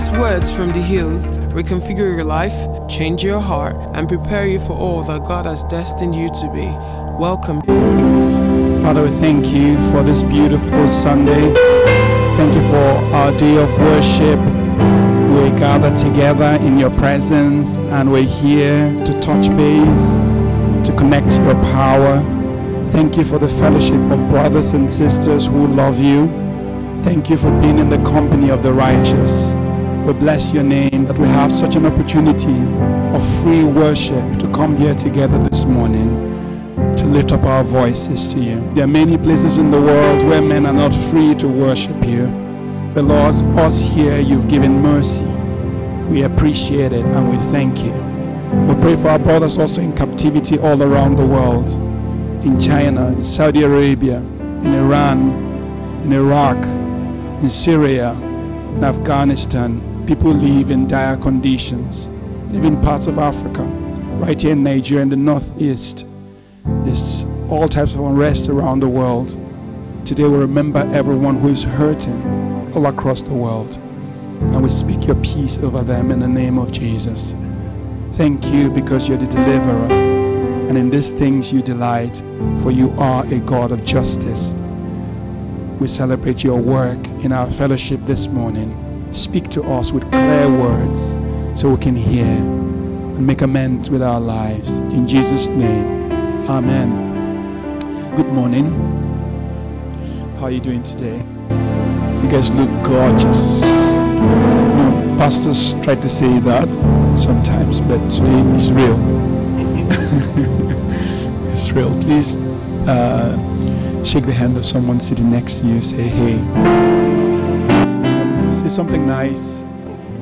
these words from the hills reconfigure your life, change your heart, and prepare you for all that God has destined you to be. Welcome. Father, we thank you for this beautiful Sunday. Thank you for our day of worship. We gather together in your presence and we're here to touch base, to connect your power. Thank you for the fellowship of brothers and sisters who love you. Thank you for being in the company of the righteous. We bless your name that we have such an opportunity of free worship to come here together this morning to lift up our voices to you. There are many places in the world where men are not free to worship you. The Lord, us here, you've given mercy. We appreciate it and we thank you. We pray for our brothers also in captivity all around the world in China, in Saudi Arabia, in Iran, in Iraq, in Syria, in Afghanistan. People live in dire conditions, live in parts of Africa, right here in Nigeria, in the northeast. There's all types of unrest around the world. Today we remember everyone who is hurting all across the world. And we speak your peace over them in the name of Jesus. Thank you because you're the deliverer. And in these things you delight, for you are a God of justice. We celebrate your work in our fellowship this morning. Speak to us with clear words so we can hear and make amends with our lives. In Jesus' name, Amen. Good morning. How are you doing today? You guys look gorgeous. No, pastors try to say that sometimes, but today is real. it's real. Please uh, shake the hand of someone sitting next to you. Say, hey. Something nice.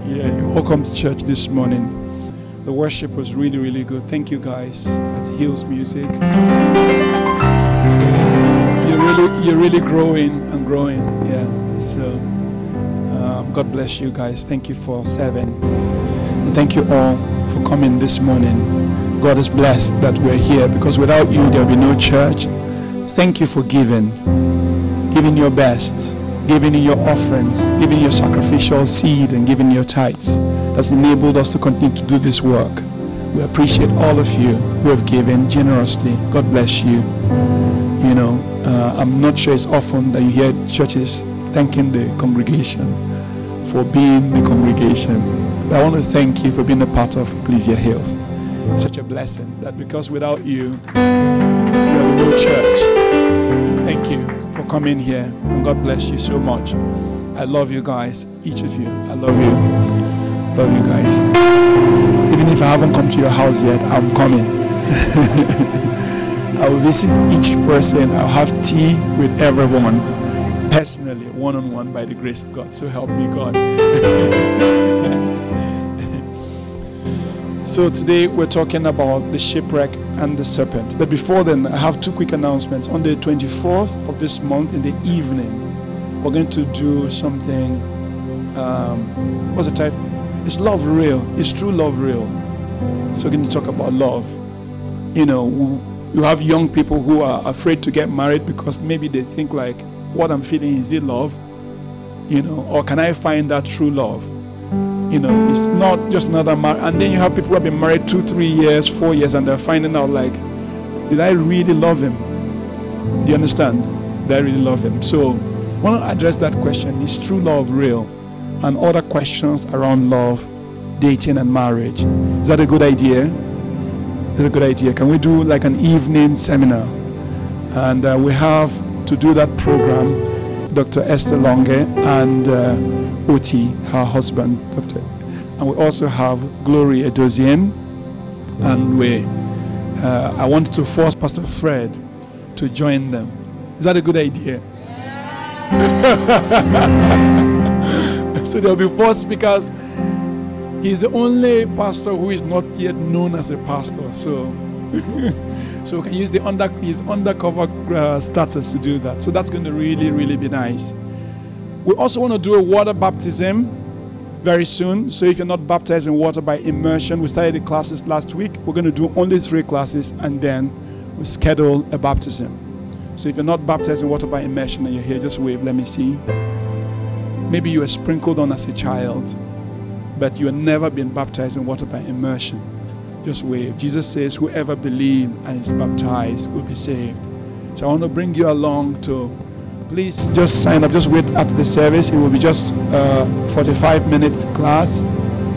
Yeah, you're welcome to church this morning. The worship was really, really good. Thank you guys at Hills Music. You're really, you're really growing and growing. Yeah. So um, God bless you guys. Thank you for serving. And thank you all for coming this morning. God is blessed that we're here because without you there'll be no church. Thank you for giving, giving your best, giving in your offerings, giving your sacrificial seed, and giving your tithes. That's enabled us to continue to do this work. We appreciate all of you who have given generously. God bless you. You know, uh, I'm not sure it's often that you hear churches thanking the congregation for being the congregation. But I want to thank you for being a part of Ecclesia Hills. Such a blessing that because without you, we be no church. Thank you coming here, and God bless you so much. I love you guys, each of you. I love you. Love you guys. Even if I haven't come to your house yet, I'm coming. I will visit each person. I'll have tea with everyone personally, one on one, by the grace of God. So help me, God. so today we're talking about the shipwreck and the serpent. But before then, I have two quick announcements. On the 24th of this month in the evening, we're going to do something. Um, what's the title? It's love real. It's true love real. So we're going to talk about love. You know, you have young people who are afraid to get married because maybe they think like, what I'm feeling is it love? You know, or can I find that true love? You know, it's not just another marriage. And then you have people who have been married two, three years, four years, and they're finding out like, did I really love him? Do you understand? Did I really love him? So, I want to address that question: Is true love real? And other questions around love, dating, and marriage. Is that a good idea? Is that a good idea? Can we do like an evening seminar? And uh, we have to do that program Dr. Esther Longe and uh, Oti, her husband, Dr. And we also have Glory Edozien. And we, uh, I wanted to force Pastor Fred to join them. Is that a good idea? so there'll be four speakers. He's the only pastor who is not yet known as a pastor. So. So we can use the under, his undercover uh, status to do that. So that's going to really, really be nice. We also want to do a water baptism very soon. So if you're not baptized in water by immersion, we started the classes last week. We're going to do only three classes and then we schedule a baptism. So if you're not baptized in water by immersion and you're here, just wave, let me see. Maybe you were sprinkled on as a child. but you have never been baptized in water by immersion, just wave. Jesus says, Whoever believes and is baptized will be saved. So I want to bring you along to please just sign up. Just wait at the service. It will be just uh, 45 minutes class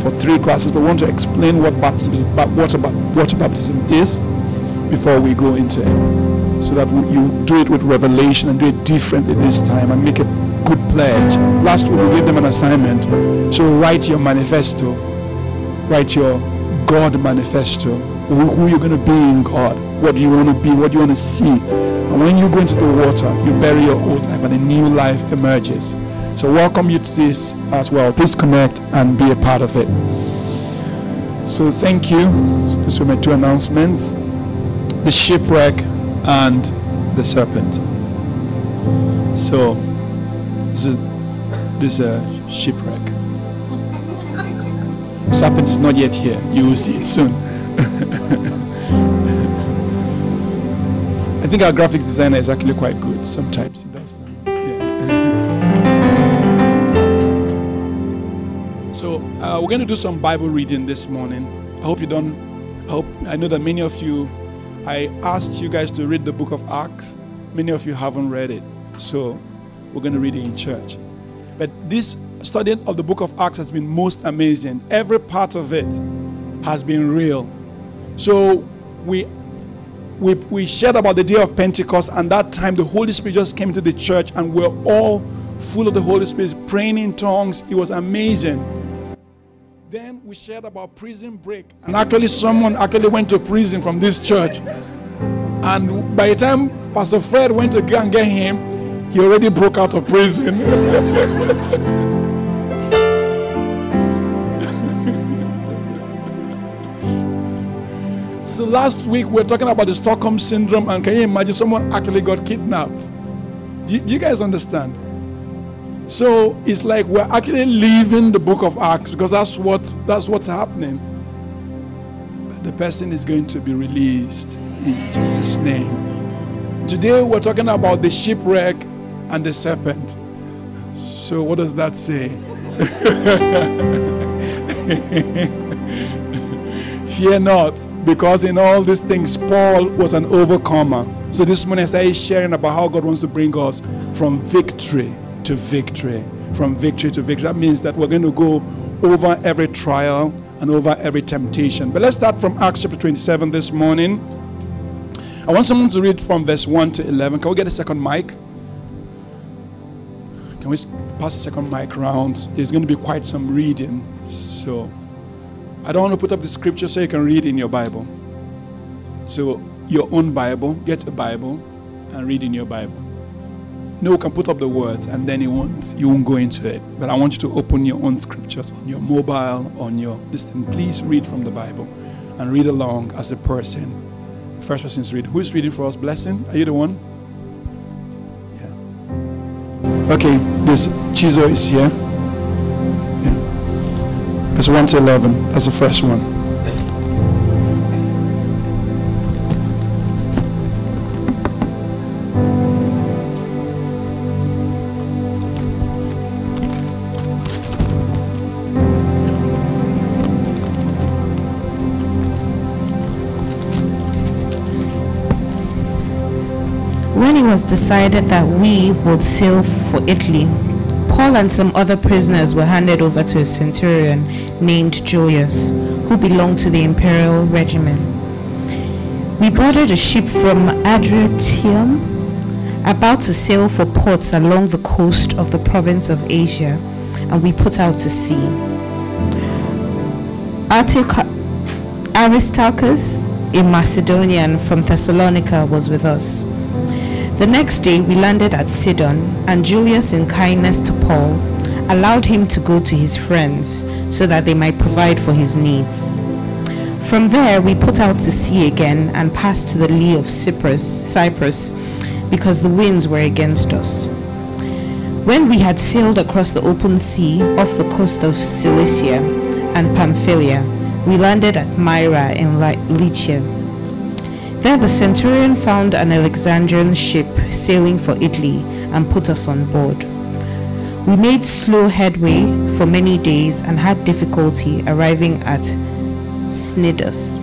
for three classes. But we want to explain what baptism, water, water baptism is before we go into it, so that you do it with revelation and do it differently this time and make a good pledge. Last week we gave them an assignment. So write your manifesto. Write your God manifesto. Who you're going to be in God. What do you want to be? What do you want to see? And when you go into the water, you bury your old life and a new life emerges. So welcome you to this as well. Please connect and be a part of it. So thank you. These were my two announcements. The shipwreck and the serpent. So this is, this is a shipwreck. Serpent is not yet here. You will see it soon. I think our graphics designer is actually quite good. Sometimes he does. So uh, we're going to do some Bible reading this morning. I hope you don't. I hope I know that many of you. I asked you guys to read the book of Acts. Many of you haven't read it, so we're going to read it in church. But this study of the book of Acts has been most amazing. Every part of it has been real. So we we, we shared about the day of Pentecost, and that time the Holy Spirit just came to the church, and we're all full of the Holy Spirit, praying in tongues. It was amazing. Then we shared about prison break. And actually, someone actually went to prison from this church. And by the time Pastor Fred went to go and get him, he already broke out of prison. so last week we were talking about the Stockholm syndrome, and can you imagine someone actually got kidnapped? Do, do you guys understand? So it's like we're actually leaving the book of Acts because that's what that's what's happening. But the person is going to be released in Jesus' name. Today we're talking about the shipwreck and the serpent. So what does that say? Fear not, because in all these things Paul was an overcomer. So this morning I started sharing about how God wants to bring us from victory to victory. From victory to victory. That means that we're going to go over every trial and over every temptation. But let's start from Acts chapter 27 this morning. I want someone to read from verse 1 to 11. Can we get a second mic? Can we pass a second mic around? There's going to be quite some reading. So I don't want to put up the scripture so you can read in your Bible. So your own Bible, get a Bible and read in your Bible. No, can put up the words and then you won't you won't go into it. But I want you to open your own scriptures on your mobile, on your this thing. Please read from the Bible and read along as a person. The first person is read. Who is reading for us? Blessing? Are you the one? Yeah. Okay, this Chizo is here. It's 1 to 11. That's the first one. When it was decided that we would sail for Italy. Paul and some other prisoners were handed over to a centurion named Julius, who belonged to the imperial regiment. We boarded a ship from Adramyttium, about to sail for ports along the coast of the province of Asia, and we put out to sea. Aristarchus, a Macedonian from Thessalonica, was with us. The next day we landed at Sidon, and Julius, in kindness to Paul, allowed him to go to his friends so that they might provide for his needs. From there we put out to sea again and passed to the lee of Cyprus, Cyprus because the winds were against us. When we had sailed across the open sea off the coast of Cilicia and Pamphylia, we landed at Myra in Lycia. There the centurion found an Alexandrian ship sailing for Italy and put us on board. We made slow headway for many days and had difficulty arriving at Cnidus.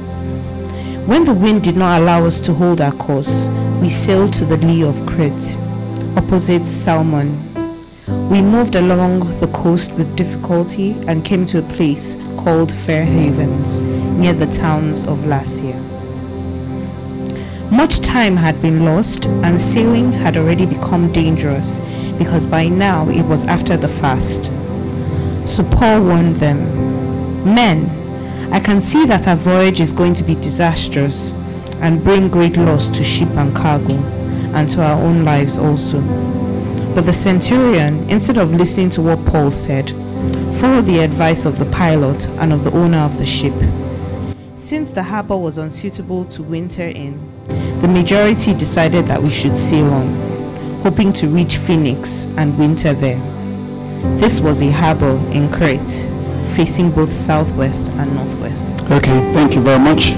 When the wind did not allow us to hold our course, we sailed to the lee of Crete, opposite Salmon. We moved along the coast with difficulty and came to a place called Fair Havens, near the towns of Lasea. Much time had been lost, and sailing had already become dangerous because by now it was after the fast. So Paul warned them Men, I can see that our voyage is going to be disastrous and bring great loss to ship and cargo, and to our own lives also. But the centurion, instead of listening to what Paul said, followed the advice of the pilot and of the owner of the ship. Since the harbor was unsuitable to winter in, the majority decided that we should sail on, hoping to reach Phoenix and winter there. This was a harbor in Crete, facing both southwest and northwest. Okay, thank you very much.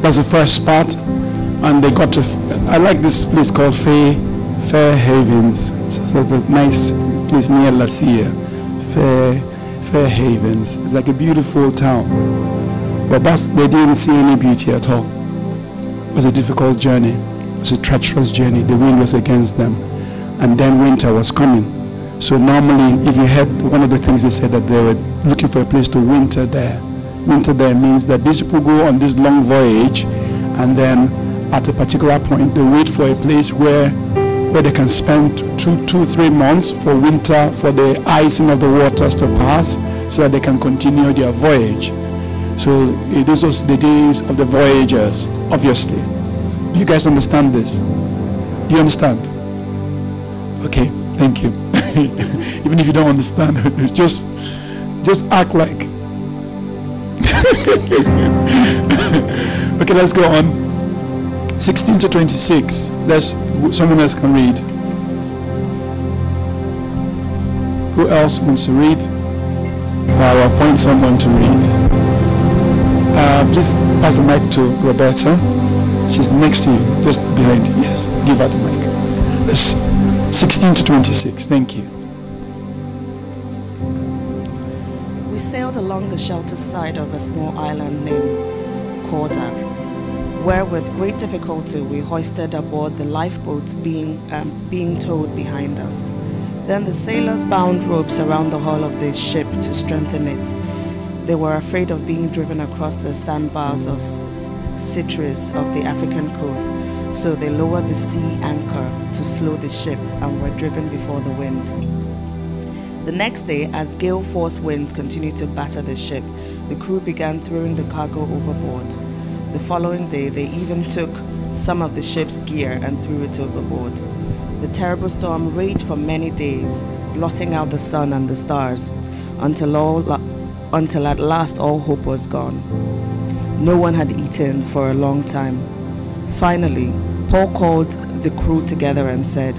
That's the first part. And they got to, I like this place called Fair, Fair Havens. It's, it's a nice place near Lasea. Fair, Fair Havens. It's like a beautiful town. But that's, they didn't see any beauty at all. Was a difficult journey. It was a treacherous journey. The wind was against them. And then winter was coming. So normally, if you had one of the things they said that they were looking for a place to winter there. Winter there means that these people go on this long voyage, and then at a particular point they wait for a place where where they can spend two, two, three months for winter for the icing of the waters to pass, so that they can continue their voyage. So this was the days of the voyagers, obviously. Do you guys understand this? Do you understand? Okay, thank you. Even if you don't understand, just just act like. okay, let's go on. 16 to 26. Let's someone else can read. Who else wants to read? I will appoint someone to read. Uh, please pass the mic to Roberta. She's next to you, just behind you. Yes, give her the mic. It's 16 to 26. Thank you. We sailed along the sheltered side of a small island named Cauda, where with great difficulty we hoisted aboard the lifeboat being, um, being towed behind us. Then the sailors bound ropes around the hull of the ship to strengthen it. They were afraid of being driven across the sandbars of Syrtis of the African coast, so they lowered the sea anchor to slow the ship and were driven before the wind. The next day, as gale force winds continued to batter the ship, the crew began throwing the cargo overboard. The following day, they even took some of the ship's gear and threw it overboard. The terrible storm raged for many days, blotting out the sun and the stars, until, all, until at last all hope was gone. No one had eaten for a long time. Finally, Paul called the crew together and said,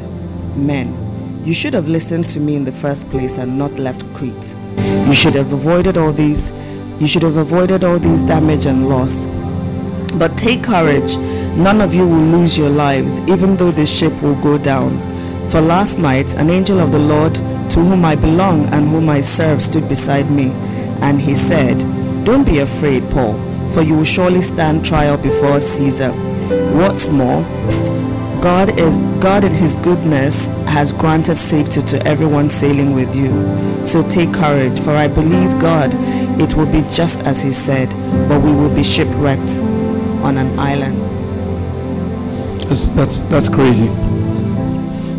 Men, you should have listened to me in the first place and not left Crete. You should have avoided all these you should have avoided all these damage and loss. But take courage, none of you will lose your lives, even though the ship will go down. For last night an angel of the Lord to whom I belong and whom I serve stood beside me, and he said, Don't be afraid, Paul, for you will surely stand trial before Caesar. What's more, God is God in his goodness has granted safety to everyone sailing with you. So take courage, for I believe God it will be just as he said, but we will be shipwrecked on an island. That's that's that's crazy.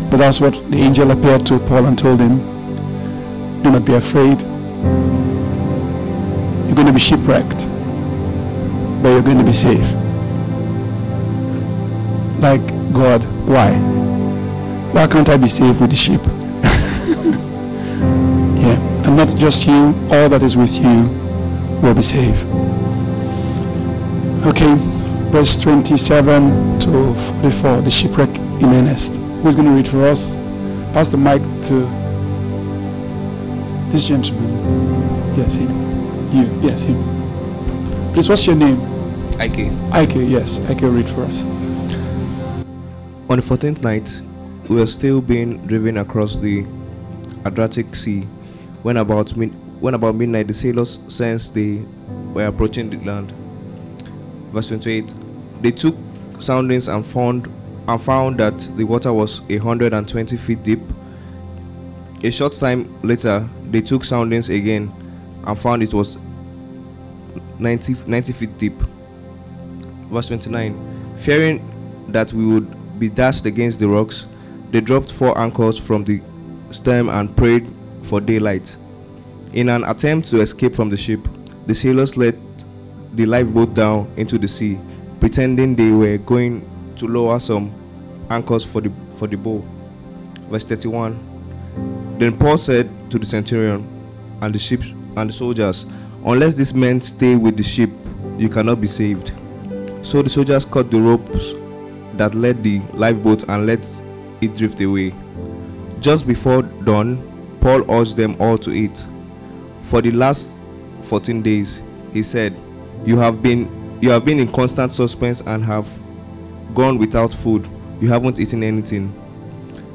But that's what the angel appeared to Paul and told him. Do not be afraid. You're going to be shipwrecked, but you're going to be safe. Like God, why? Why can't I be safe with the ship? yeah, and not just you, all that is with you will be safe. Okay, verse 27 to 44, the shipwreck in earnest. Who's going to read for us? Pass the mic to this gentleman. Yes, him. You. Yes, him. Please, what's your name? Ike. Ike, yes. Ike, read for us. On the 14th night, we were still being driven across the Adriatic Sea. When about min- when about midnight, the sailors sensed they were approaching the land. Verse 28. They took soundings and found and found that the water was a hundred and twenty feet deep. A short time later, they took soundings again and found it was 90, 90 feet deep. Verse 29 Fearing that we would be dashed against the rocks, they dropped four anchors from the stem and prayed for daylight. In an attempt to escape from the ship, the sailors let the lifeboat down into the sea, pretending they were going to lower some anchors for the for the bow. Verse 31. Then Paul said to the centurion and the ship and the soldiers, Unless these men stay with the ship, you cannot be saved. So the soldiers cut the ropes that led the lifeboat and let it drift away. Just before dawn, Paul urged them all to eat. For the last 14 days, he said, "You have been you have been in constant suspense and have gone without food. You haven't eaten anything.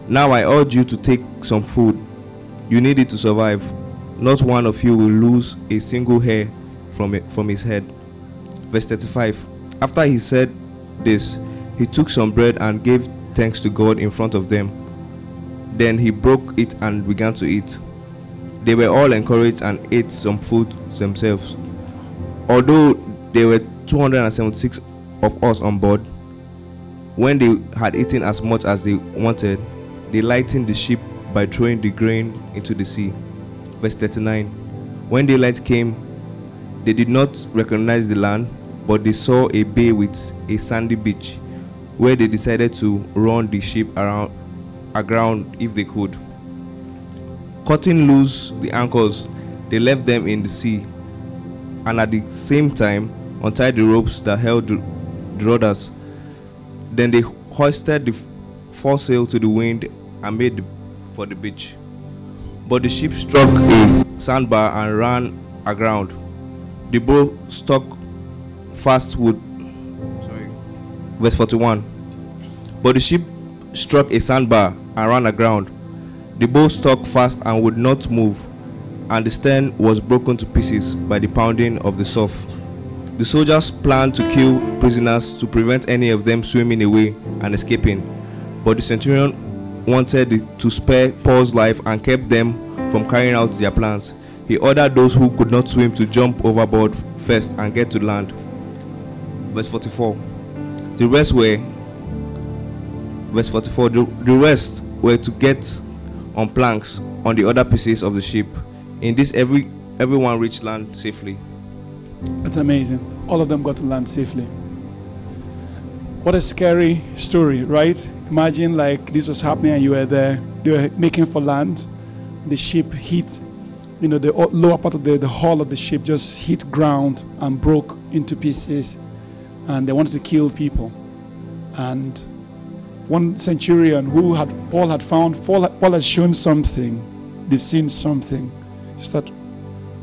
Now I urge you to take some food. You need it to survive. Not one of you will lose a single hair from it, from his head." Verse 35. After he said this, he took some bread and gave thanks to God in front of them. Then he broke it and began to eat. They were all encouraged and ate some food themselves. Although there were 276 of us on board, when they had eaten as much as they wanted, they lightened the ship by throwing the grain into the sea. Verse 39 When daylight came, they did not recognize the land, but they saw a bay with a sandy beach, where they decided to run the ship around aground if they could. Cutting loose the anchors, they left them in the sea, and at the same time untied the ropes that held the, the rudders. Then they hoisted the foresail to the wind and made for the beach. But the ship struck a sandbar and ran aground. The boat stuck fast wood. Sorry. Verse 41. But the ship struck a sandbar and ran aground. The boat stuck fast and would not move, and the stern was broken to pieces by the pounding of the surf. The soldiers planned to kill prisoners to prevent any of them swimming away and escaping, but the centurion wanted to spare Paul's life and kept them from carrying out their plans. He ordered those who could not swim to jump overboard first and get to land. Verse 44. The rest were verse 44 the, the rest were to get on planks on the other pieces of the ship in this every everyone reached land safely That's amazing. All of them got to land safely. What a scary story, right? Imagine like this was happening and you were there. They were making for land. The ship hit, you know, the lower part of the, the hull of the ship just hit ground and broke into pieces. And they wanted to kill people. And one centurion who had Paul had found, Paul, Paul had shown something. They've seen something. Just I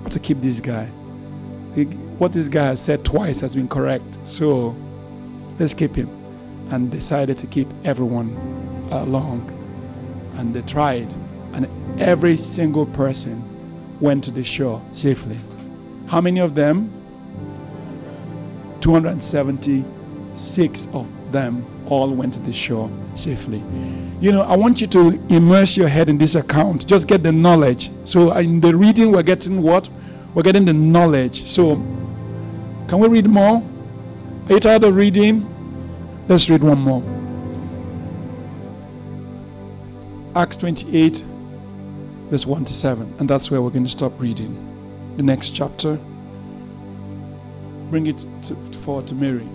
have to keep this guy what this guy has said twice has been correct. So let's keep him. And decided to keep everyone uh, along. And they tried. And every single person went to the shore safely. How many of them? 276 of them all went to the shore safely. You know, I want you to immerse your head in this account. Just get the knowledge. So uh, in the reading, we're getting what? We're getting the knowledge. So, can we read more? Are you tired of reading? Let's read one more. Acts 28, verse 1 to 7. And that's where we're going to stop reading. The next chapter. Bring it to, forward to Mary.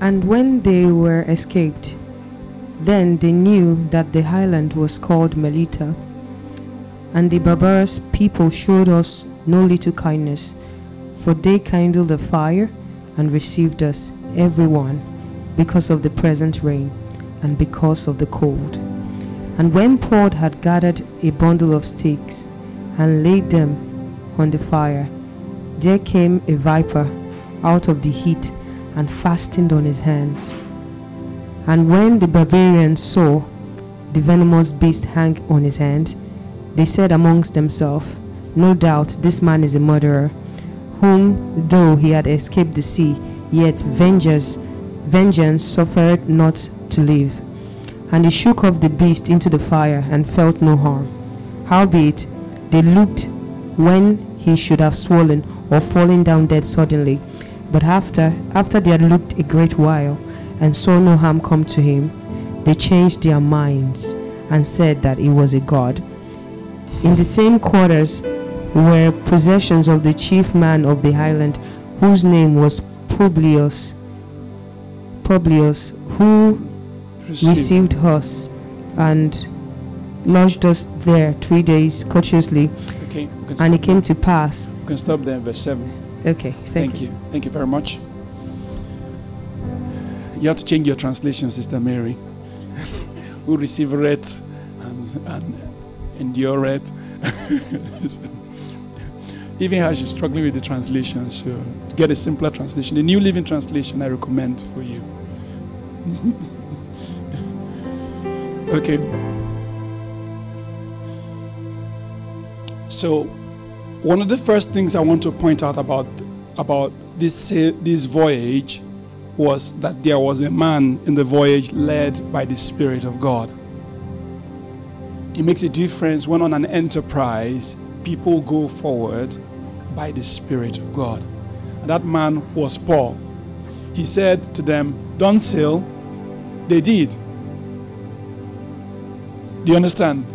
And when they were escaped, then they knew that the highland was called Melita. And the barbarous people showed us no little kindness, for they kindled a fire and received us, every one, because of the present rain and because of the cold. And when Paul had gathered a bundle of sticks and laid them on the fire, there came a viper out of the heat and fastened on his hands. And when the barbarians saw the venomous beast hang on his hand, they said amongst themselves, No doubt this man is a murderer, whom, though he had escaped the sea, yet vengeance, vengeance suffered not to live. And he shook off the beast into the fire and felt no harm. Howbeit, they looked when he should have swollen or fallen down dead suddenly. But after, after they had looked a great while and saw no harm come to him, they changed their minds and said that he was a god. In the same quarters were possessions of the chief man of the island, whose name was Publius. Publius, who received us and lodged us there three days courteously. Okay, And it came to pass. we can stop there in verse 7. Okay, thank, Thank you. Thank you very much. You have to change your translation, Sister Mary. Who receive it and, and endure it. Even how she's struggling with the translation, so get a simpler translation. The New Living Translation I recommend for you. okay. So, one of the first things I want to point out about about this this voyage was that there was a man in the voyage led by the Spirit of God. It makes a difference when on an enterprise people go forward by the Spirit of God. And that man was Paul. He said to them, Don't sail. They did. Do you understand?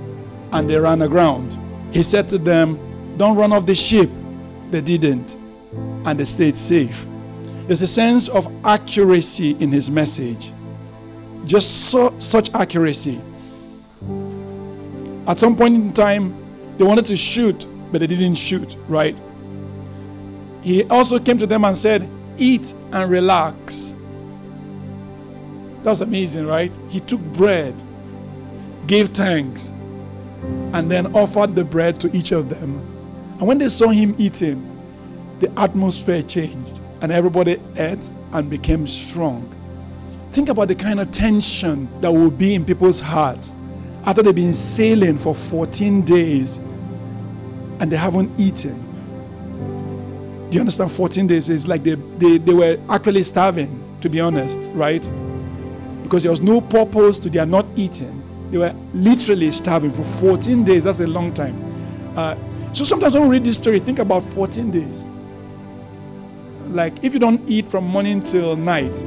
And they ran aground. He said to them, Don't run off the ship. They didn't. And they stayed safe. There's a sense of accuracy in his message. Just so, such accuracy. At some point in time, they wanted to shoot, but they didn't shoot, right? He also came to them and said, Eat and relax. That's amazing, right? He took bread, gave thanks, and then offered the bread to each of them. And when they saw him eating, the atmosphere changed and everybody ate and became strong. Think about the kind of tension that will be in people's hearts after they've been sailing for 14 days and they haven't eaten. Do you understand? 14 days is like they, they, they were actually starving, to be honest, right? Because there was no purpose to their not eating. They were literally starving for 14 days. That's a long time. Uh, so sometimes when we read this story, think about 14 days. Like if you don't eat from morning till night,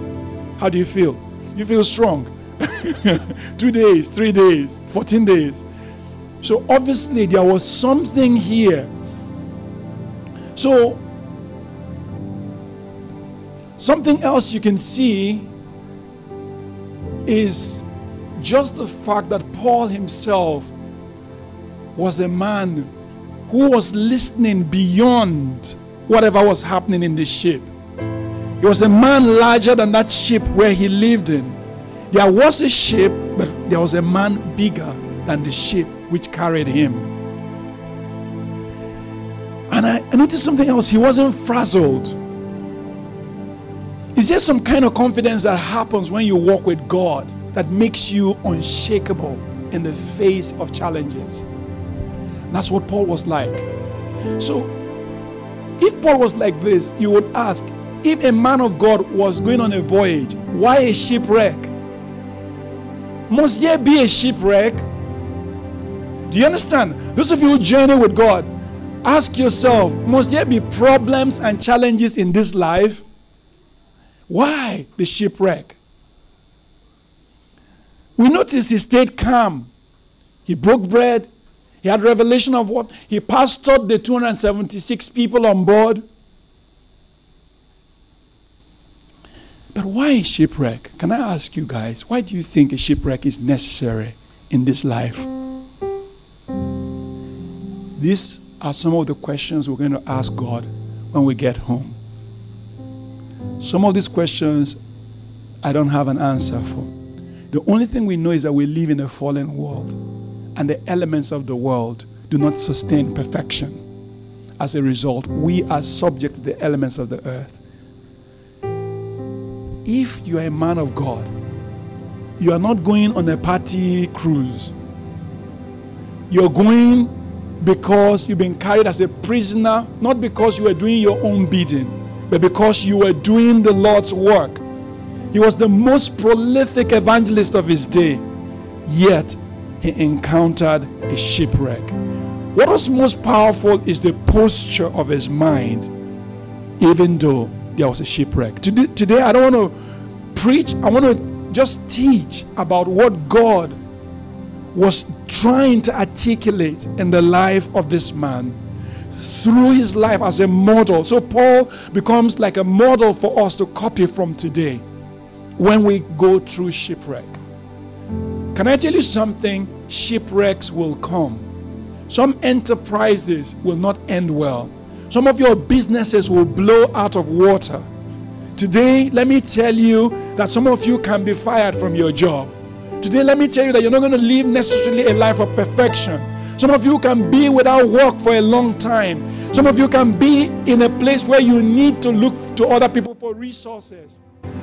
how do you feel? You feel strong. Two days, three days, 14 days. So obviously there was something here. So something else you can see is just the fact that Paul himself was a man who was listening beyond whatever was happening in the ship. He was a man larger than that ship where he lived in. There was a ship, but there was a man bigger than the ship which carried him. And I, noticed something else. He wasn't frazzled. Is there some kind of confidence that happens when you walk with God that makes you unshakable in the face of challenges? And that's what Paul was like. So, if Paul was like this, you would ask if a man of God was going on a voyage, why a shipwreck? Must there be a shipwreck? Do you understand? Those of you who journey with God, ask yourself must there be problems and challenges in this life? Why the shipwreck? We notice he stayed calm. He broke bread. He had revelation of what? He pastored the 276 people on board. But why a shipwreck? Can I ask you guys, why do you think a shipwreck is necessary in this life? These are some of the questions we're going to ask God when we get home. Some of these questions I don't have an answer for. The only thing we know is that we live in a fallen world, and the elements of the world do not sustain perfection. As a result, we are subject to the elements of the earth. If you are a man of God, you are not going on a party cruise. You're going because you've been carried as a prisoner, not because you were doing your own bidding, but because you were doing the Lord's work. He was the most prolific evangelist of his day, yet he encountered a shipwreck. What was most powerful is the posture of his mind, even though there was a shipwreck. Today, today I don't want to preach, I want to just teach about what God was trying to articulate in the life of this man through his life as a model. So Paul becomes like a model for us to copy from today when we go through shipwreck. Can I tell you something? Shipwrecks will come. Some enterprises will not end well. Some of your businesses will blow out of water. Today, let me tell you that some of you can be fired from your job. Today, let me tell you that you're not going to live necessarily a life of perfection. Some of you can be without work for a long time. Some of you can be in a place where you need to look to other people for resources.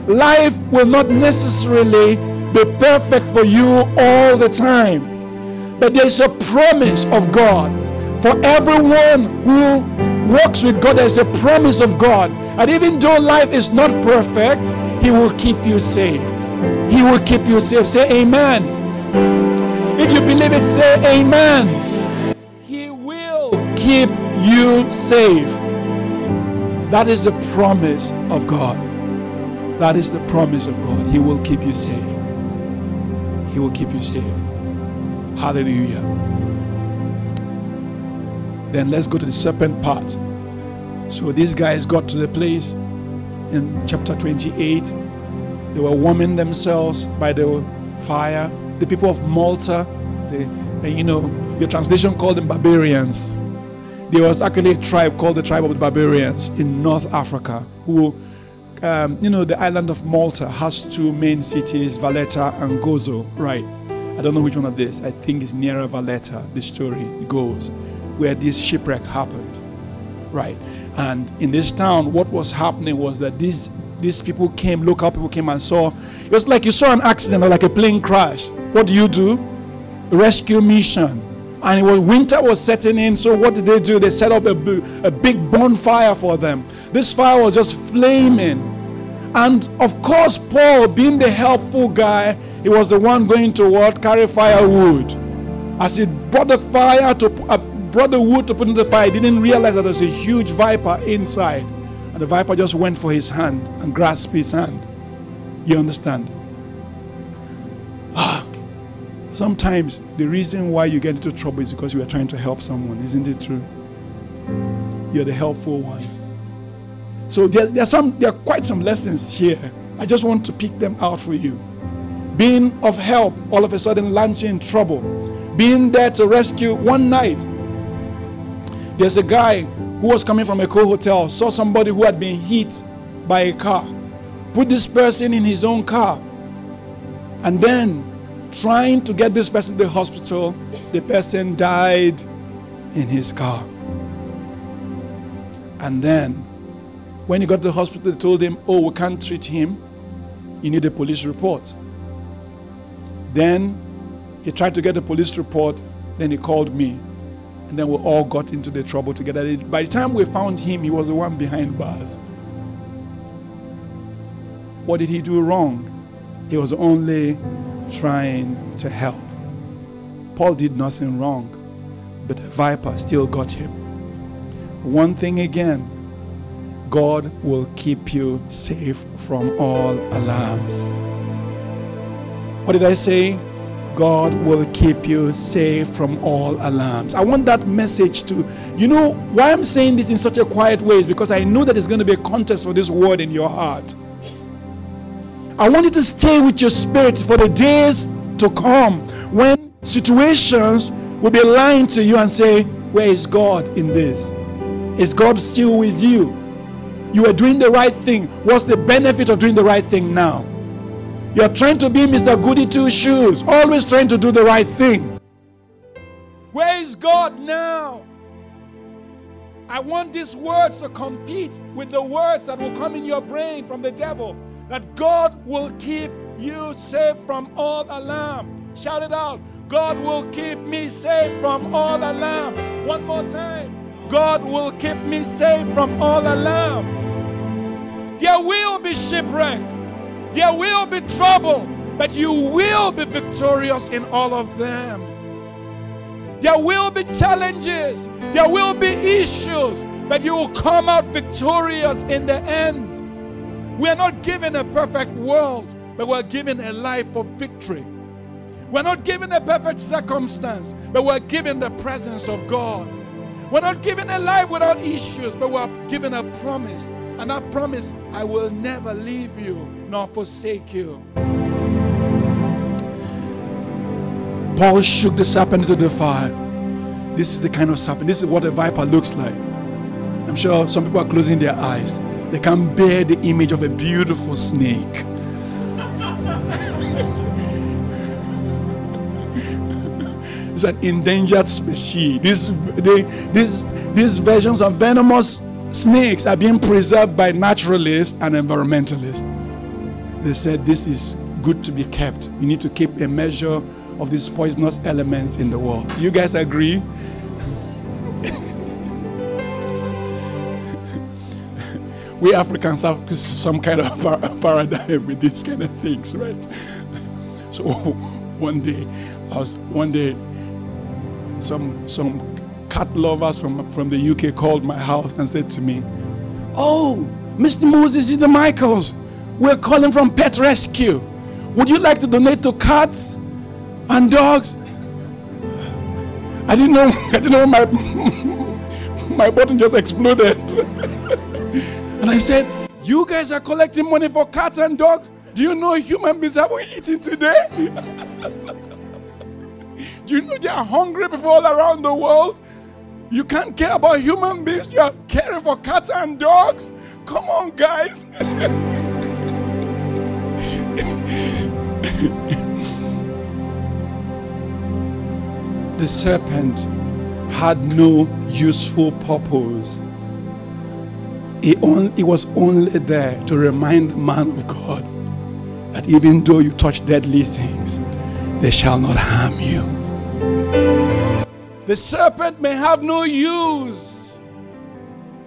Life will not necessarily be perfect for you all the time. But there's a promise of God for everyone who walks with God. There's a promise of God. And even though life is not perfect, He will keep you safe. He will keep you safe. Say amen. If you believe it, say amen. He will keep you safe. That is the promise of God. That is the promise of God. He will keep you safe. He will keep you safe. Hallelujah. Then let's go to the serpent part. So these guys got to the place in chapter 28 they were warming themselves by the fire. The people of Malta, they, you know, your translation called them barbarians. There was actually a tribe called the tribe of the barbarians in North Africa who, um, you know, the island of Malta has two main cities, Valletta and Gozo, right? I don't know which one of this. I think it's nearer Valletta, the story goes, where this shipwreck happened, right? And in this town, what was happening was that these these people came, local people came and saw. It was like you saw an accident or like a plane crash. What do you do? Rescue mission. And it was winter was setting in, so what did they do? They set up a, a big bonfire for them. This fire was just flaming. And of course, Paul, being the helpful guy, he was the one going to what? Carry firewood. As he brought the fire to uh, brought the wood to put in the fire, he didn't realize that there's a huge viper inside. And the viper just went for his hand and grasped his hand. You understand? Ah, sometimes the reason why you get into trouble is because you are trying to help someone. Isn't it true? You're the helpful one. So there, there, are some, there are quite some lessons here. I just want to pick them out for you. Being of help all of a sudden lands you in trouble. Being there to rescue one night. There's a guy who was coming from a hotel saw somebody who had been hit by a car, put this person in his own car, and then trying to get this person to the hospital, the person died in his car. And then, when he got to the hospital, they told him, Oh, we can't treat him. You need a police report. Then he tried to get a police report. Then he called me. And then we all got into the trouble together. By the time we found him, he was the one behind bars. What did he do wrong? He was only trying to help. Paul did nothing wrong, but the viper still got him. One thing again God will keep you safe from all alarms. What did I say? God will keep you safe from all alarms. I want that message to, you know, why I'm saying this in such a quiet way is because I know that there's going to be a contest for this word in your heart. I want you to stay with your spirit for the days to come when situations will be lying to you and say, Where is God in this? Is God still with you? You are doing the right thing. What's the benefit of doing the right thing now? You're trying to be Mr. Goody Two Shoes, always trying to do the right thing. Where is God now? I want these words to compete with the words that will come in your brain from the devil that God will keep you safe from all alarm. Shout it out. God will keep me safe from all alarm. One more time. God will keep me safe from all alarm. There will be shipwreck. There will be trouble, but you will be victorious in all of them. There will be challenges. There will be issues, but you will come out victorious in the end. We are not given a perfect world, but we're given a life of victory. We're not given a perfect circumstance, but we're given the presence of God. We're not given a life without issues, but we're given a promise. And that promise, I will never leave you nor forsake you. Paul shook the serpent into the fire. This is the kind of serpent. This is what a viper looks like. I'm sure some people are closing their eyes. They can't bear the image of a beautiful snake. it's an endangered species. These, they, these, these versions of venomous snakes are being preserved by naturalists and environmentalists. They said this is good to be kept. You need to keep a measure of these poisonous elements in the world. Do you guys agree? we Africans have some kind of paradigm with these kind of things, right? So one day, I was one day some some cat lovers from from the UK called my house and said to me, "Oh, Mr. Moses is the Michaels. We're calling from Pet Rescue. Would you like to donate to cats and dogs?" I didn't know. I didn't know my my button just exploded. and I said, "You guys are collecting money for cats and dogs. Do you know human beings are eaten today?" Do you know there are hungry people all around the world? You can't care about human beings, you are caring for cats and dogs? Come on, guys. The serpent had no useful purpose. It, it was only there to remind man of God that even though you touch deadly things, they shall not harm you. The serpent may have no use.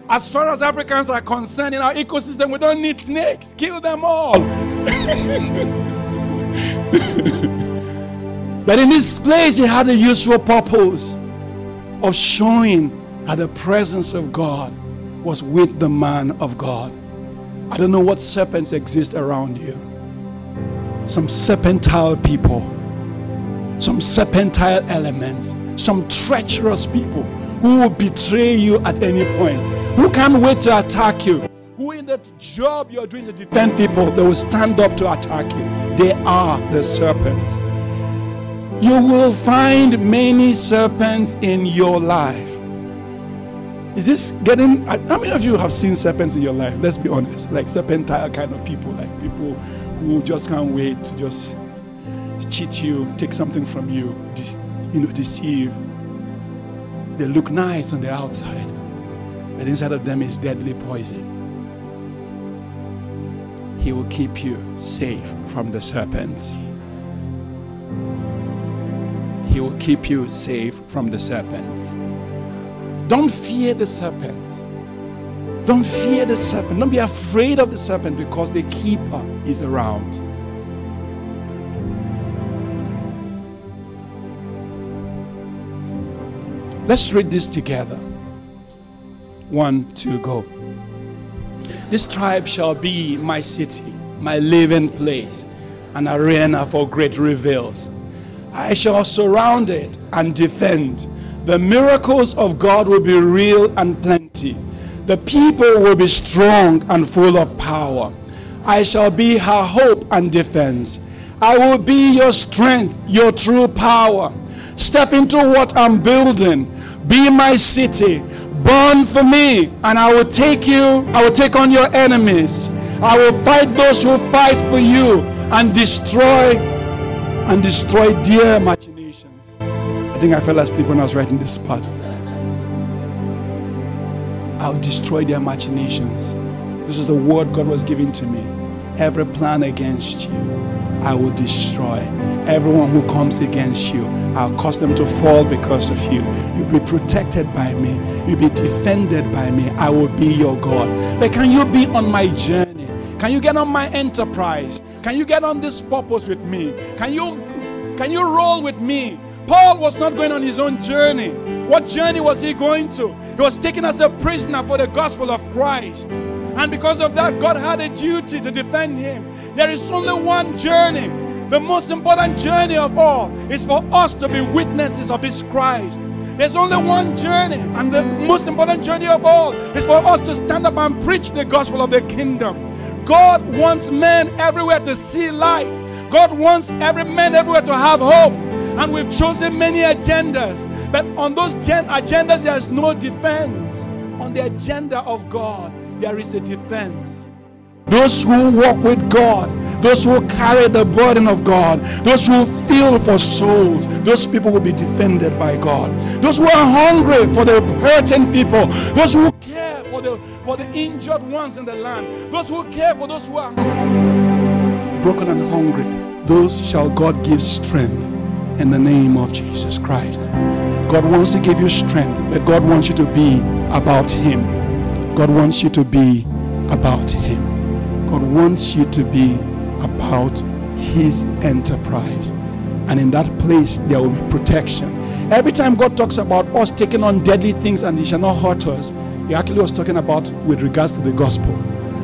As far as Africans are concerned, in our ecosystem, we don't need snakes. Kill them all. but in this place, he had a useful purpose of showing that the presence of God was with the man of God. I don't know what serpents exist around you. Some serpentile people, some serpentile elements some treacherous people who will betray you at any point, who can't wait to attack you, who in the job you're doing to defend people, they will stand up to attack you. They are the serpents. You will find many serpents in your life. Is this getting? How many of you have seen serpents in your life? Let's be honest. Like serpentine kind of people, like people who just can't wait to just cheat you, take something from you, you know, deceive. They look nice on the outside, but inside of them is deadly poison. He will keep you safe from the serpents. He will keep you safe from the serpents. Don't fear the serpent. Don't fear the serpent. Don't be afraid of the serpent because the keeper is around. Let's read this together. One, two, go. This tribe shall be my city, my living place, an arena for great reveals. I shall surround it and defend. The miracles of God will be real and plenty. The people will be strong and full of power. I shall be her hope and defense. I will be your strength, your true power. Step into what I'm building. Be my city. Burn for me, and I will take you, I will take on your enemies. I will fight those who fight for you and destroy and destroy dear machinations. I think I fell asleep when I was writing this part. I'll destroy their machinations. This is the word God was giving to me. every plan against you, I will destroy. Everyone who comes against you, I'll cause them to fall because of you. You'll be protected by me. You'll be defended by me. I will be your God. But can you be on my journey? Can you get on my enterprise? Can you get on this purpose with me? Can you can you roll with me? Paul was not going on his own journey. What journey was he going to? He was taken as a prisoner for the gospel of Christ. And because of that, God had a duty to defend him. There is only one journey. The most important journey of all is for us to be witnesses of His Christ. There's only one journey, and the most important journey of all is for us to stand up and preach the gospel of the kingdom. God wants men everywhere to see light. God wants every man everywhere to have hope. And we've chosen many agendas, but on those gen- agendas, there's no defense. On the agenda of God, there is a defense. Those who walk with God, those who carry the burden of God, those who feel for souls, those people will be defended by God. Those who are hungry for the hurting people, those who for the for the injured ones in the land, those who care for those who are broken and hungry, those shall God give strength in the name of Jesus Christ. God wants to give you strength, but God wants you to be about Him. God wants you to be about Him. God wants you to be about His enterprise. And in that place, there will be protection. Every time God talks about us taking on deadly things and He shall not hurt us, He actually was talking about with regards to the gospel.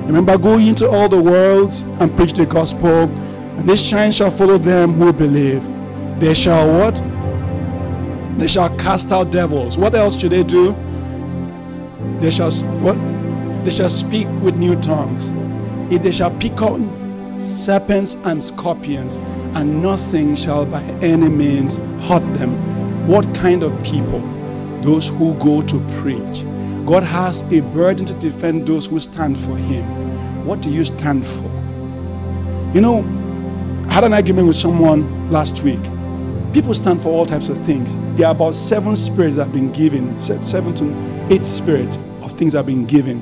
Remember, go into all the worlds and preach the gospel, and this shine shall follow them who believe. They shall what? They shall cast out devils. What else should they do? They shall what? They shall speak with new tongues. If they shall pick on serpents and scorpions, and nothing shall by any means hurt them. What kind of people? Those who go to preach. God has a burden to defend those who stand for Him. What do you stand for? You know, I had an argument with someone last week. People stand for all types of things. There are about seven spirits that have been given, seven to eight spirits of things that have been given.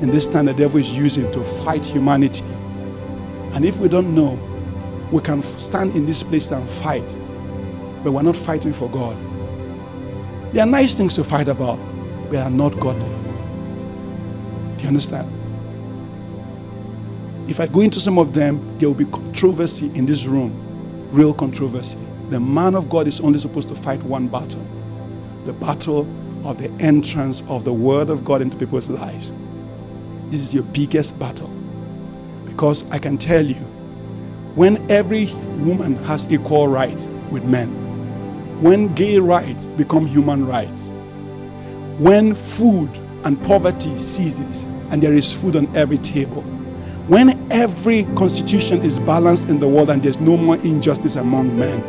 And this time the devil is using to fight humanity. And if we don't know, we can stand in this place and fight, but we're not fighting for God. There are nice things to fight about, they are not godly. Do you understand? If I go into some of them, there will be controversy in this room, real controversy. The man of God is only supposed to fight one battle the battle of the entrance of the Word of God into people's lives. This is your biggest battle. Because I can tell you, when every woman has equal rights with men, when gay rights become human rights, when food and poverty ceases and there is food on every table, when every constitution is balanced in the world and there's no more injustice among men,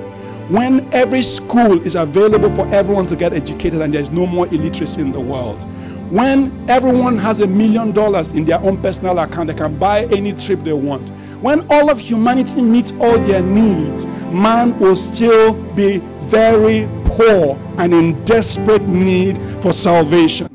when every school is available for everyone to get educated and there's no more illiteracy in the world, when everyone has a million dollars in their own personal account, they can buy any trip they want. When all of humanity meets all their needs, man will still be very poor and in desperate need for salvation.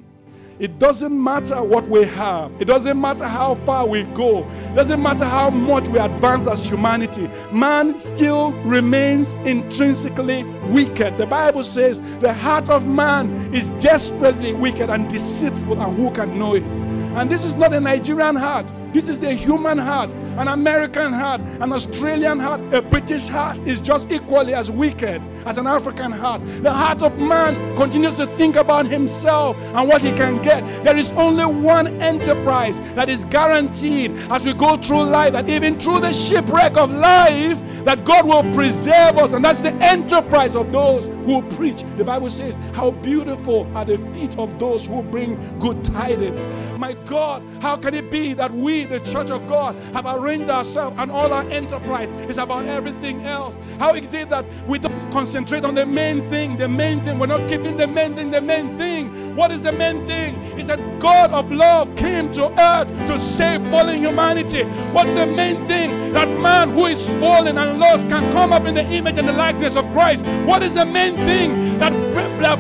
It doesn't matter what we have. It doesn't matter how far we go. It doesn't matter how much we advance as humanity. Man still remains intrinsically wicked. The Bible says the heart of man is desperately wicked and deceitful, and who can know it? And this is not a Nigerian heart. This is the human heart, an American heart, an Australian heart, a British heart is just equally as wicked as an African heart. The heart of man continues to think about himself and what he can get. There is only one enterprise that is guaranteed as we go through life, that even through the shipwreck of life, that God will preserve us, and that's the enterprise of those who preach. The Bible says, How beautiful are the feet of those who bring good tidings. My God, how can it be that we, the church of God, have arranged ourselves and all our enterprise is about everything else? How is it that we don't concentrate on the main thing? The main thing, we're not keeping the main thing the main thing. What is the main thing? Is that God of love came to earth to save fallen humanity. What's the main thing? That man who is fallen and lost can come up in the image and the likeness of Christ. What is the main thing? That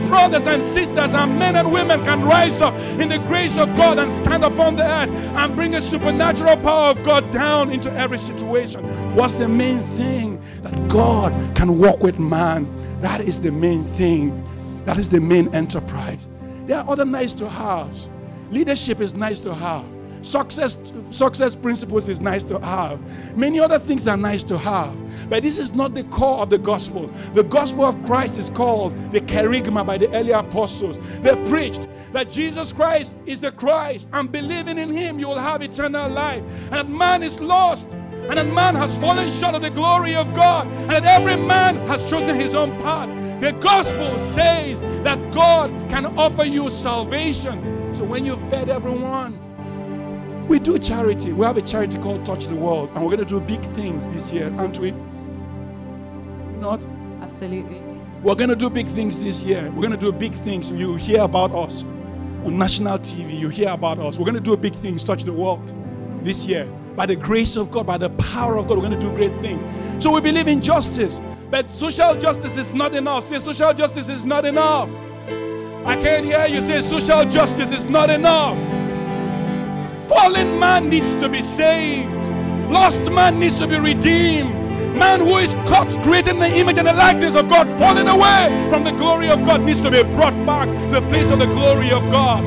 brothers and sisters and men and women can rise up in the grace of God and stand upon the earth and bring a supernatural power of God down into every situation. What's the main thing? That God can walk with man. That is the main thing. That is the main enterprise. There are other nice to haves. Leadership is nice to have. Success, success principles is nice to have. Many other things are nice to have. But this is not the core of the gospel. The gospel of Christ is called the kerygma by the early apostles. They preached that Jesus Christ is the Christ, and believing in him, you will have eternal life. And that man is lost, and that man has fallen short of the glory of God, and that every man has chosen his own path. The gospel says that God can offer you salvation. So when you've fed everyone, we do charity. We have a charity called Touch the World, and we're going to do big things this year, aren't we? Not? Absolutely. We're going to do big things this year. We're going to do big things. You hear about us on national TV. You hear about us. We're going to do a big things, touch the world this year. By the grace of God, by the power of God, we're going to do great things. So we believe in justice. But social justice is not enough. Say, social justice is not enough. I can't hear you say, social justice is not enough. Fallen man needs to be saved, lost man needs to be redeemed. Man who is caught, created in the image and the likeness of God, falling away from the glory of God, needs to be brought back to the place of the glory of God.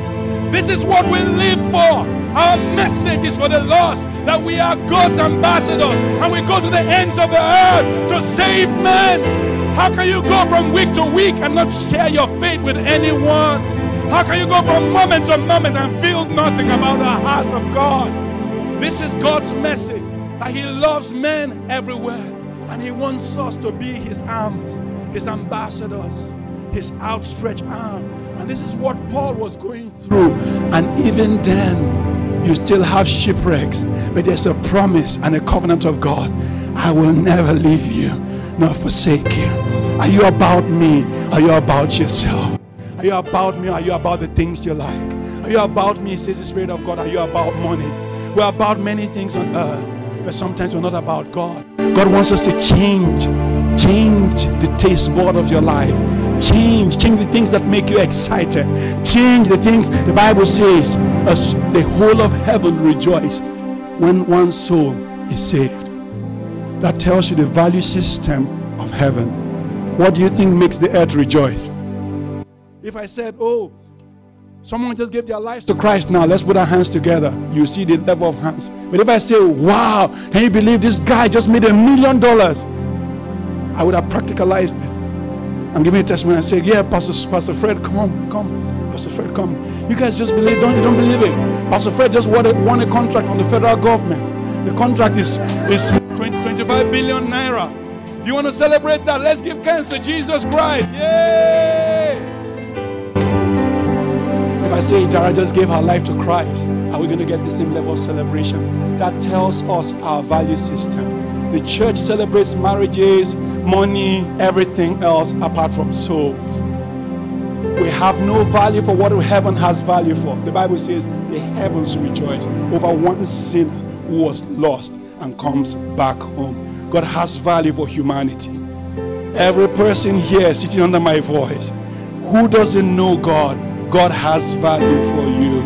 This is what we live for. Our message is for the lost that we are God's ambassadors and we go to the ends of the earth to save men. How can you go from week to week and not share your faith with anyone? How can you go from moment to moment and feel nothing about the heart of God? This is God's message that He loves men everywhere and He wants us to be His arms, His ambassadors, His outstretched arm. And this is what Paul was going through. And even then, you still have shipwrecks, but there's a promise and a covenant of God. I will never leave you nor forsake you. Are you about me? Are you about yourself? Are you about me? Are you about the things you like? Are you about me? Says the Spirit of God. Are you about money? We're about many things on earth, but sometimes we're not about God. God wants us to change, change the taste board of your life. Change, change the things that make you excited. Change the things the Bible says, as the whole of heaven rejoice when one soul is saved. That tells you the value system of heaven. What do you think makes the earth rejoice? If I said, Oh, someone just gave their lives to Christ now, let's put our hands together, you see the level of hands. But if I say, Wow, can you believe this guy just made a million dollars? I would have practicalized it and give me a testimony and say, Yeah, Pastor, Pastor Fred, come, on, come. Pastor Fred, come. You guys just believe, don't you don't believe it? Pastor Fred just won a, won a contract from the federal government. The contract is, is 20, 25 billion naira. You want to celebrate that? Let's give thanks to Jesus Christ. Yay! If I say Dara just gave her life to Christ, are we going to get the same level of celebration? That tells us our value system. The church celebrates marriages, money, everything else apart from souls. We have no value for what heaven has value for. The Bible says the heavens rejoice over one sinner who was lost and comes back home. God has value for humanity. Every person here sitting under my voice who doesn't know God, God has value for you.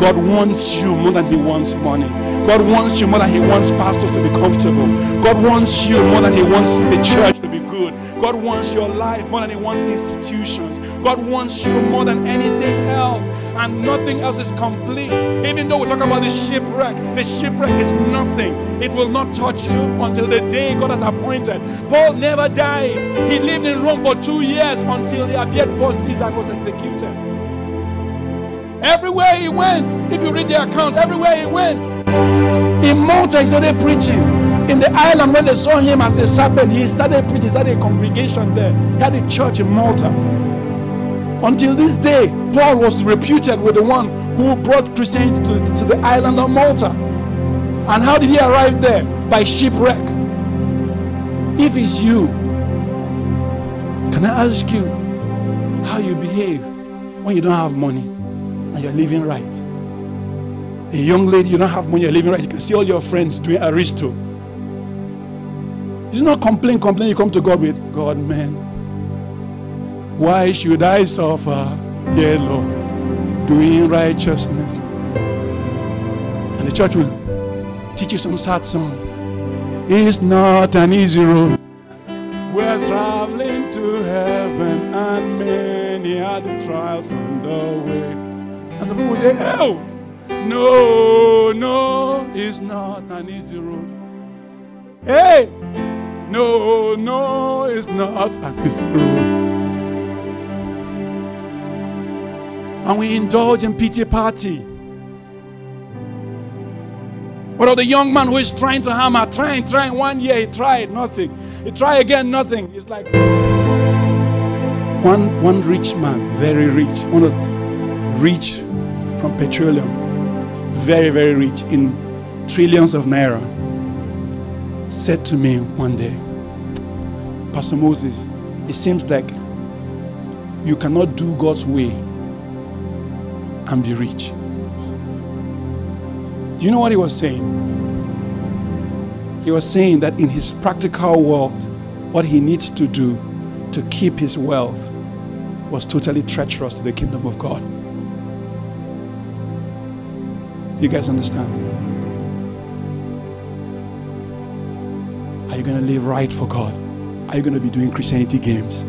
God wants you more than He wants money. God wants you more than He wants pastors to be comfortable. God wants you more than He wants the church to be good. God wants your life more than He wants institutions. God wants you more than anything else. And nothing else is complete. Even though we talk about the shipwreck, the shipwreck is nothing. It will not touch you until the day God has appointed. Paul never died. He lived in Rome for two years until he appeared before Caesar and was executed. Everywhere he went, if you read the account, everywhere he went, in Malta he started preaching. In the island, when they saw him as a serpent, he started preaching, started a congregation there. He had a church in Malta. Until this day, Paul was reputed with the one who brought Christianity to, to the island of Malta. And how did he arrive there? By shipwreck. If it's you, can I ask you how you behave when you don't have money and you're living right. A young lady, you don't have money, you're living right. You can see all your friends doing aristo. It's not complain, complain. You come to God with God, man. Why should I suffer, dear Lord, doing righteousness? And the church will teach you some sad song. It's not an easy road. We're traveling to heaven, and many the trials on the way. And some people say, Oh, no, no, it's not an easy road. Hey, no, no, it's not an easy road. And we indulge in pity party. What of the young man who is trying to hammer, trying, trying one year, he tried, nothing. He tried again, nothing. It's like one one rich man, very rich, one of rich from petroleum, very, very rich in trillions of naira, said to me one day, Pastor Moses, it seems like you cannot do God's way and be rich. Do you know what he was saying? He was saying that in his practical world, what he needs to do to keep his wealth was totally treacherous to the kingdom of God. You guys understand? Are you going to live right for God? Are you going to be doing Christianity games?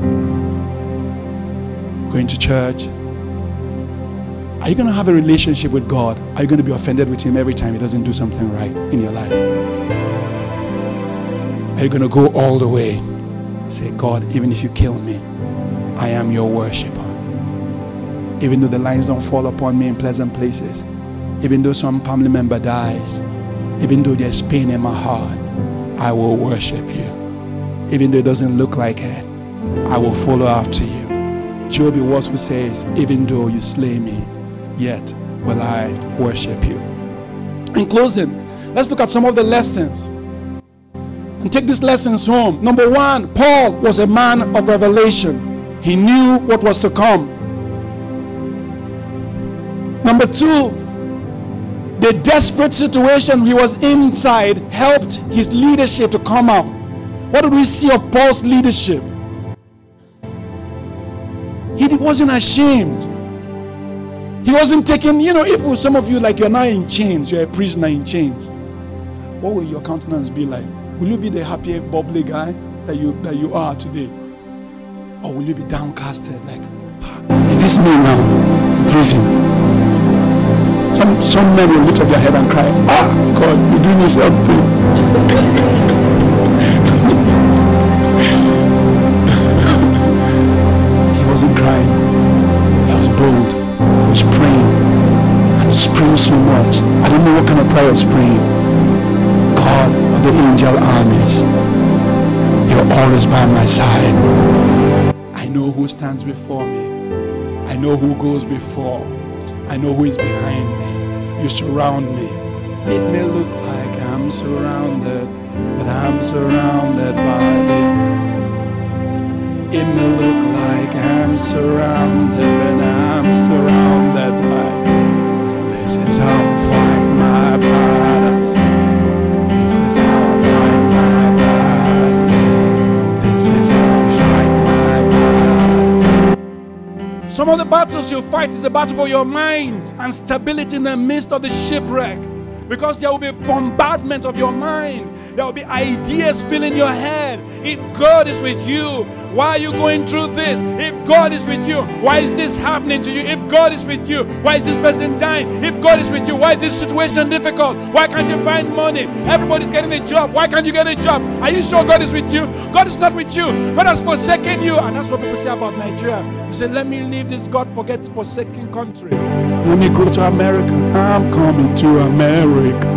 Going to church? Are you going to have a relationship with God? Are you going to be offended with Him every time He doesn't do something right in your life? Are you going to go all the way? Say, God, even if you kill me, I am your worshiper. Even though the lines don't fall upon me in pleasant places, even though some family member dies, even though there's pain in my heart, I will worship you. Even though it doesn't look like it, I will follow after you. Job was who says, Even though you slay me, yet will I worship you. In closing, let's look at some of the lessons and take these lessons home. Number one, Paul was a man of revelation, he knew what was to come. Number two, the desperate situation he was inside helped his leadership to come out. What do we see of Paul's leadership? He wasn't ashamed. He wasn't taking, you know, if some of you like you're now in chains, you're a prisoner in chains, what will your countenance be like? Will you be the happy, bubbly guy that you that you are today? Or will you be downcasted like, is this me now in prison? Some some men will lift up their head and cry, Ah God, you do me something. he wasn't crying. Was praying. And he's praying so much. I don't know what kind of prayer he's praying. God of the angel armies, you're always by my side. I know who stands before me. I know who goes before. I know who is behind me. You surround me. It may look like I'm surrounded, but I'm surrounded by you. It may look like I'm surrounded, but I'm I fight my battles. This is how I fight my battles. Some of the battles you fight is a battle for your mind and stability in the midst of the shipwreck. Because there will be bombardment of your mind. There will be ideas filling your head. If God is with you, why are you going through this? If God is with you, why is this happening to you? If God is with you, why is this person dying? If God is with you, why is this situation difficult? Why can't you find money? Everybody's getting a job. Why can't you get a job? Are you sure God is with you? God is not with you. God has forsaken you. And that's what people say about Nigeria. You say, let me leave this God forget forsaken country. Let me go to America. I'm coming to America.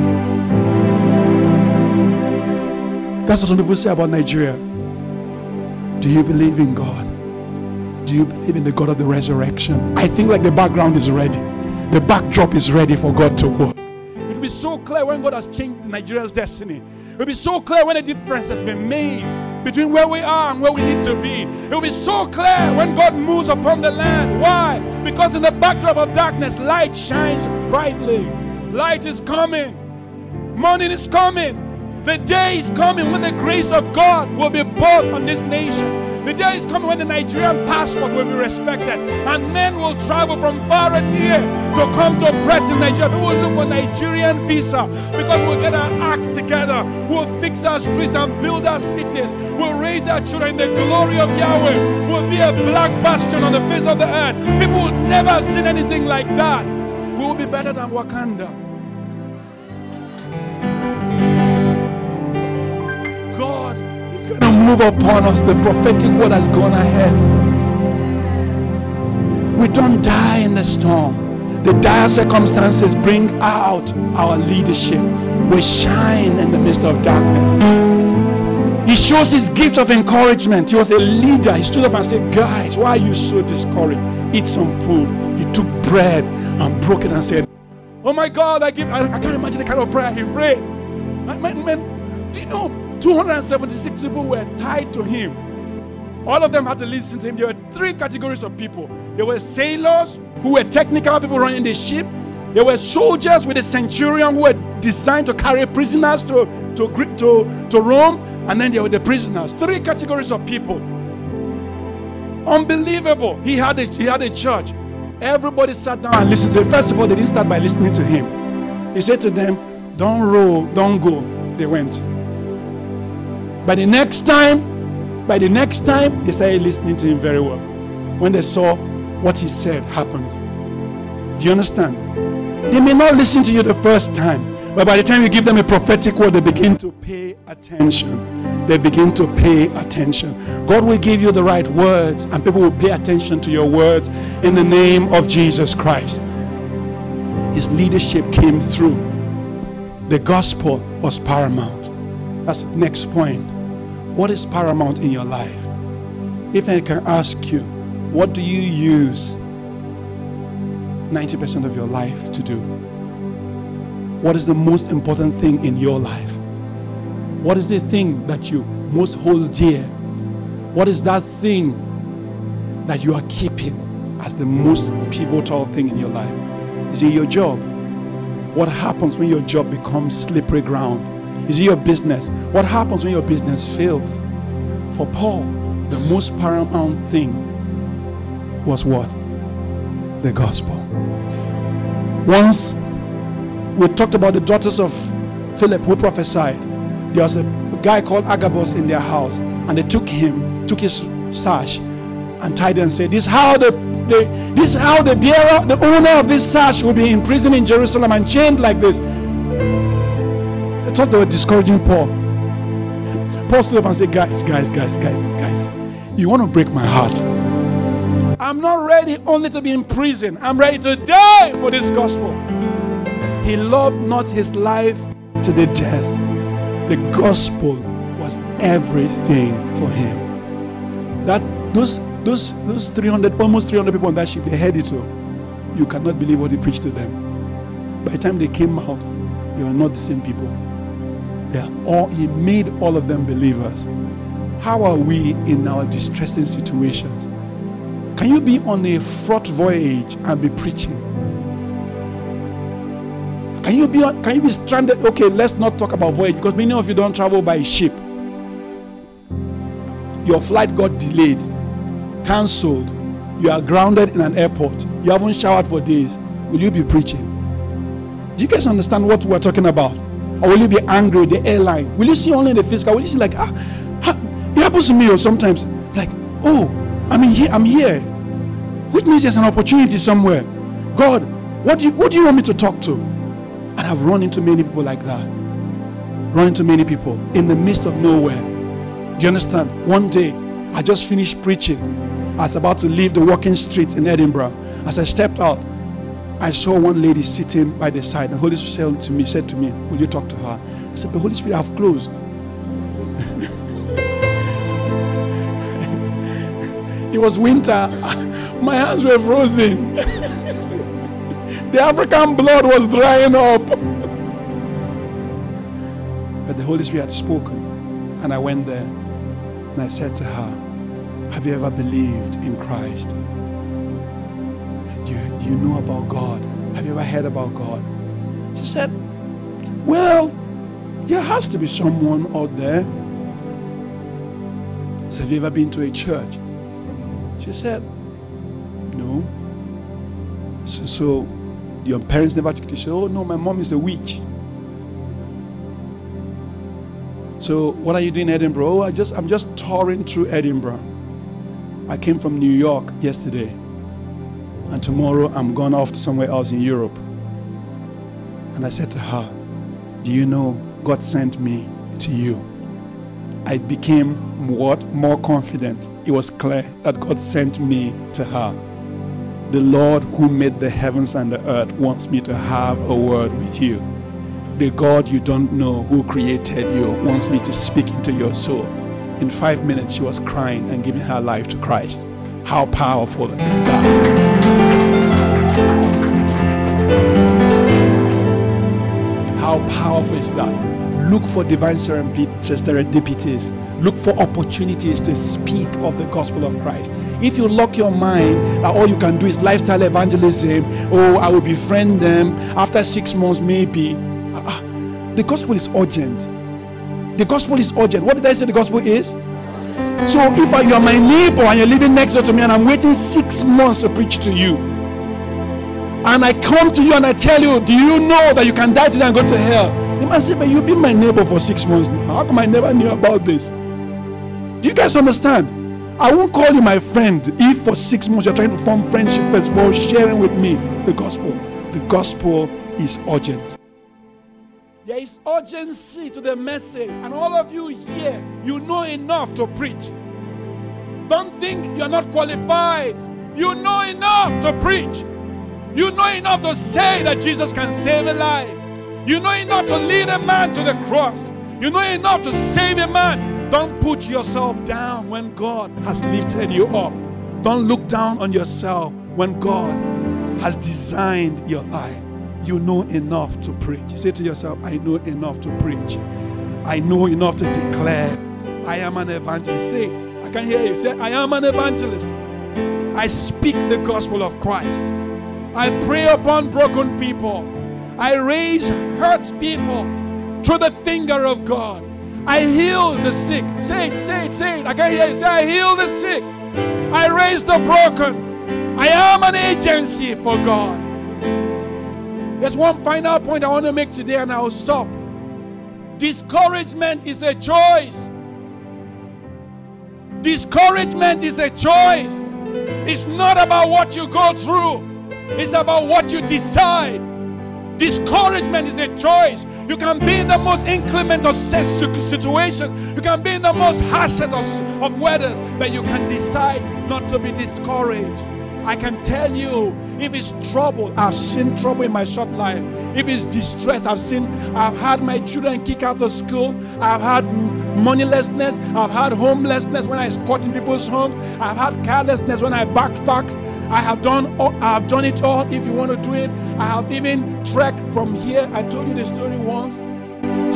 That's what some people say about Nigeria. Do you believe in God? Do you believe in the God of the resurrection? I think like the background is ready. The backdrop is ready for God to work. It will be so clear when God has changed Nigeria's destiny. It will be so clear when a difference has been made. between where we are and where we need to be. It will be so clear when God moves upon the land. Why? Because in the backdrop of darkness, light shines brightly. Light is coming, morning is coming. The day is coming when the grace of God will be poured on this nation. The day is coming when the Nigerian passport will be respected and men will travel from far and near to come to oppress in Nigeria. People will look for Nigerian visa because we'll get our acts together. We'll fix our streets and build our cities. We'll raise our children in the glory of Yahweh. We'll be a black bastion on the face of the earth. People will never have seen anything like that. We will be better than Wakanda. Move upon us. The prophetic word has gone ahead. We don't die in the storm. The dire circumstances bring out our leadership. We shine in the midst of darkness. He shows his gift of encouragement. He was a leader. He stood up and said, Guys, why are you so discouraged? Eat some food. He took bread and broke it and said, Oh my God, I give I, I can't imagine the kind of prayer he prayed. Man, man, do you know 276 people were tied to him. All of them had to listen to him. There were three categories of people. There were sailors who were technical people running the ship. There were soldiers with a centurion who were designed to carry prisoners to, to, to, to Rome. And then there were the prisoners. Three categories of people. Unbelievable. He had a, he had a church. Everybody sat down and listened to him. First of all, they didn't start by listening to him. He said to them, Don't row, don't go. They went. By the next time, by the next time, they started listening to him very well. When they saw what he said happened. Do you understand? They may not listen to you the first time, but by the time you give them a prophetic word, they begin to pay attention. They begin to pay attention. God will give you the right words, and people will pay attention to your words in the name of Jesus Christ. His leadership came through. The gospel was paramount. That's next point. What is paramount in your life? If I can ask you, what do you use 90% of your life to do? What is the most important thing in your life? What is the thing that you most hold dear? What is that thing that you are keeping as the most pivotal thing in your life? Is it your job? What happens when your job becomes slippery ground? Is it your business? What happens when your business fails? For Paul, the most paramount thing was what? The gospel. Once we talked about the daughters of Philip who prophesied. There was a guy called Agabus in their house, and they took him, took his sash, and tied it and said, This is how the, the this is how the bearer, the owner of this sash will be imprisoned in Jerusalem and chained like this. They thought they were discouraging Paul. Paul stood up and said, Guys, guys, guys, guys, guys, you want to break my heart. I'm not ready only to be in prison, I'm ready to die for this gospel. He loved not his life to the death. The gospel was everything for him. That those those those 300 almost 300 people on that ship they heard it so you cannot believe what he preached to them by the time they came out they were not the same people are all, he made all of them believers. How are we in our distressing situations? Can you be on a fraught voyage and be preaching? Can you be can you be stranded? Okay, let's not talk about voyage because many of you don't travel by ship. Your flight got delayed, cancelled. You are grounded in an airport. You haven't showered for days. Will you be preaching? Do you guys understand what we're talking about? Or will you be angry with the airline? Will you see only the physical? Will you see like, ah, it happens to me or sometimes like, oh, I'm in here, I'm here. Which means there's an opportunity somewhere. God, what do you what do you want me to talk to? And I've run into many people like that. Run into many people in the midst of nowhere. Do you understand? One day, I just finished preaching. I was about to leave the walking streets in Edinburgh. As I stepped out, I saw one lady sitting by the side. The Holy Spirit said to me, said to me, Will you talk to her? I said, The Holy Spirit, I've closed. it was winter. My hands were frozen. the African blood was drying up. but the Holy Spirit had spoken. And I went there. And I said to her, Have you ever believed in Christ? You, you know about God. Have you ever heard about God? She said, Well, there has to be someone out there. So, have you ever been to a church? She said, No. So, so your parents never took you. She said, Oh, no, my mom is a witch. So, what are you doing in Edinburgh? Oh, I just, I'm just touring through Edinburgh. I came from New York yesterday, and tomorrow I'm going off to somewhere else in Europe. And I said to her, Do you know God sent me to you? I became what? More confident. It was clear that God sent me to her. The Lord who made the heavens and the earth wants me to have a word with you. The God you don't know who created you wants me to speak into your soul. In five minutes, she was crying and giving her life to Christ. How powerful is that? How powerful is that? Look for divine serendipities. Look for opportunities to speak of the gospel of Christ. If you lock your mind that all you can do is lifestyle evangelism, oh, I will befriend them after six months, maybe. Uh, the gospel is urgent. The gospel is urgent. What did I say the gospel is? So if you're my neighbor and you're living next door to me and I'm waiting six months to preach to you, and I come to you and I tell you, do you know that you can die today and go to hell? You must say, but you've been my neighbor for six months now. How come I never knew about this? Do you guys understand? I won't call you my friend if for six months you're trying to form friendship well, sharing with me the gospel. The gospel is urgent. There is urgency to the message, and all of you here, you know enough to preach. Don't think you're not qualified. You know enough to preach. You know enough to say that Jesus can save a life. You know enough to lead a man to the cross. You know enough to save a man. Don't put yourself down when God has lifted you up. Don't look down on yourself when God has designed your life you know enough to preach. Say to yourself, I know enough to preach. I know enough to declare. I am an evangelist. Say. I can hear you. Say, I am an evangelist. I speak the gospel of Christ. I pray upon broken people. I raise hurt people through the finger of God. I heal the sick. Say it, say it, say it. I can hear you. Say, I heal the sick. I raise the broken. I am an agency for God. There's one final point I want to make today, and I'll stop. Discouragement is a choice. Discouragement is a choice. It's not about what you go through, it's about what you decide. Discouragement is a choice. You can be in the most inclement of situations, you can be in the most harshest of, of weathers, but you can decide not to be discouraged. I can tell you if it's trouble, I've seen trouble in my short life. If it's distress, I've seen, I've had my children kick out of school. I've had moneylessness. I've had homelessness when I squat in people's homes. I've had carelessness when I backpacked. I have done, I have done it all. If you want to do it, I have even trekked from here. I told you the story once.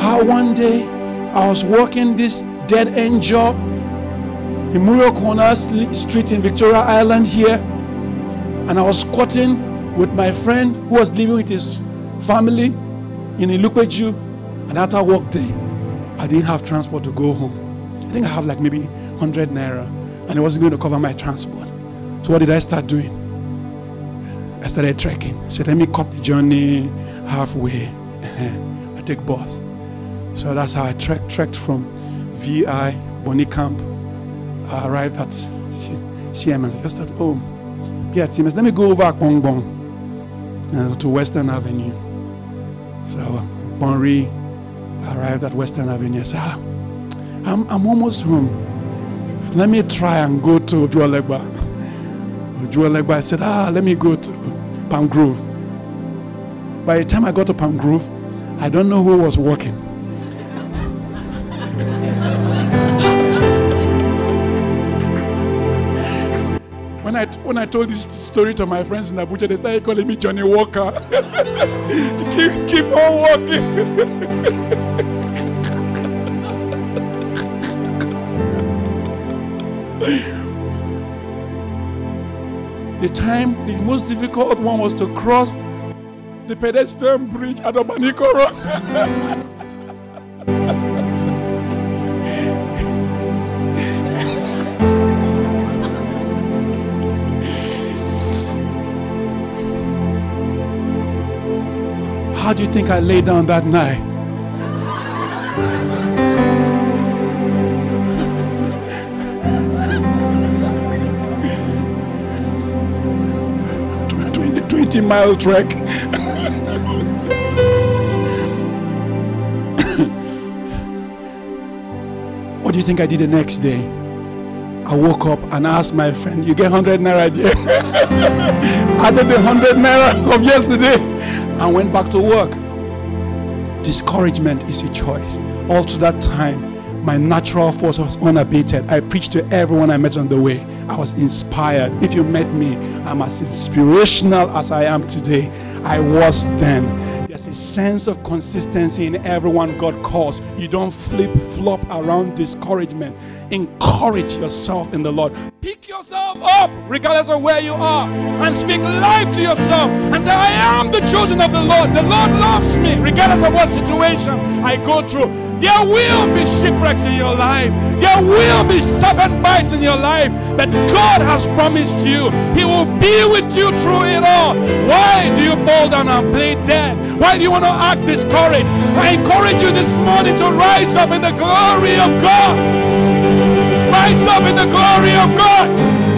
How one day I was working this dead end job in Muri Okunola Street in Victoria Island here and I was squatting with my friend who was living with his family in Ilupeju. And after I work day, I didn't have transport to go home. I think I have like maybe 100 naira, and it wasn't going to cover my transport. So what did I start doing? I started trekking. I said, let me cut the journey halfway. I take bus. So that's how I trekked, trekked from VI, Bonny Camp. I arrived at CMS. I just thought, oh, get Siemens. Let me go over Apongbon uh, to Western Avenue. So Bonri arrived at Western Avenue. I said, ah, I'm, I'm almost home. Let me try and go to Ojuelegba. Ojuelegba, I said, ah, let me go to Palm Grove. By the time I got to Palm Grove, I don't know who was walking. When I told this story to my friends in Abuja, they started calling me Johnny Walker. keep keep on walking. the time, the most difficult one was to cross the pedestrian bridge at Obanikoro. How do you think I lay down that night? Twenty mile trek. what do you think I did the next day? I woke up and asked my friend, You get 100 naira, dear? I did the 100 naira of yesterday and went back to work. Discouragement is a choice. All through that time, my natural force was unabated. I preached to everyone I met on the way. I was inspired. If you met me, I'm as inspirational as I am today. I was then. There's a sense of consistency in everyone God calls. You don't flip flop around discouragement. Encourage yourself in the Lord. Pick yourself up, regardless of where you are, and speak life to yourself and say, I am the chosen of the Lord. The Lord loves me, regardless of what situation I go through. There will be shipwrecks in your life, there will be serpent bites in your life, but God has promised you He will be with you through it all. Why do you fall down and play dead? Why do you want to act discouraged? I encourage you this morning to rise up in the glory of God. Rise up in the glory of God,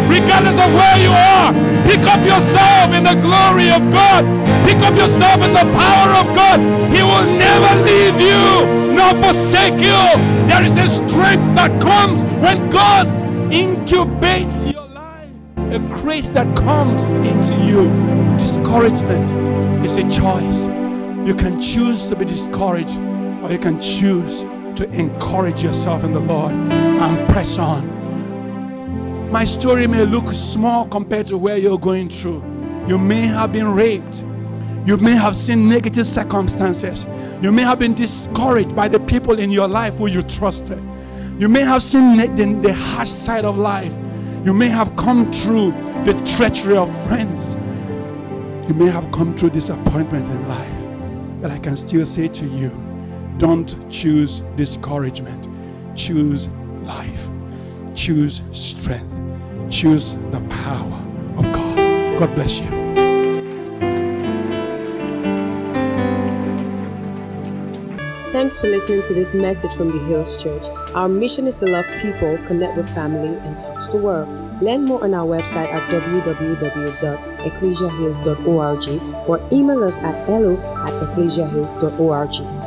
regardless of where you are. Pick up yourself in the glory of God. Pick up yourself in the power of God. He will never leave you nor forsake you. There is a strength that comes when God incubates your life, a grace that comes into you. Discouragement is a choice. You can choose to be discouraged, or you can choose to encourage yourself in the Lord and press on. My story may look small compared to where you're going through. You may have been raped. You may have seen negative circumstances. You may have been discouraged by the people in your life who you trusted. You may have seen the, the harsh side of life. You may have come through the treachery of friends. You may have come through disappointment in life. But I can still say to you, don't choose discouragement. Choose life. Choose strength. Choose the power of God. God bless you. Thanks for listening to this message from the Hills Church. Our mission is to love people, connect with family, and touch the world. Learn more on our website at www.ecclesiahills.org or email us at hello at ecclesiahills.org.